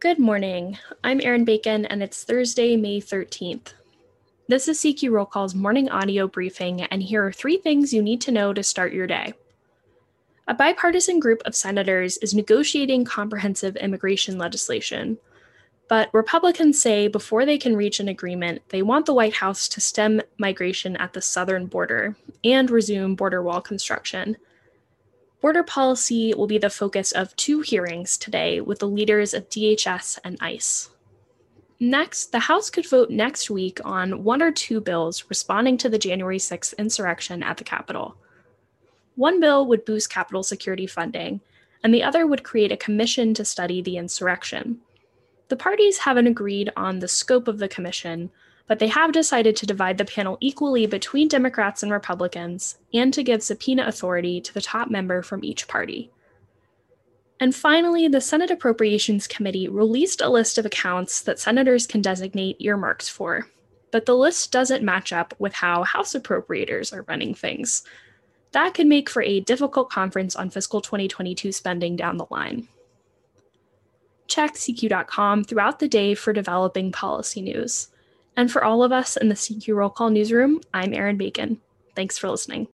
Good morning. I'm Erin Bacon, and it's Thursday, May 13th. This is CQ Roll Call's morning audio briefing, and here are three things you need to know to start your day. A bipartisan group of senators is negotiating comprehensive immigration legislation. But Republicans say before they can reach an agreement, they want the White House to stem migration at the southern border and resume border wall construction. Border policy will be the focus of two hearings today with the leaders of DHS and ICE. Next, the House could vote next week on one or two bills responding to the January 6th insurrection at the Capitol. One bill would boost Capitol security funding, and the other would create a commission to study the insurrection. The parties haven't agreed on the scope of the commission, but they have decided to divide the panel equally between Democrats and Republicans and to give subpoena authority to the top member from each party. And finally, the Senate Appropriations Committee released a list of accounts that senators can designate earmarks for, but the list doesn't match up with how House appropriators are running things. That could make for a difficult conference on fiscal 2022 spending down the line. Check CQ.com throughout the day for developing policy news. And for all of us in the CQ Roll Call newsroom, I'm Erin Bacon. Thanks for listening.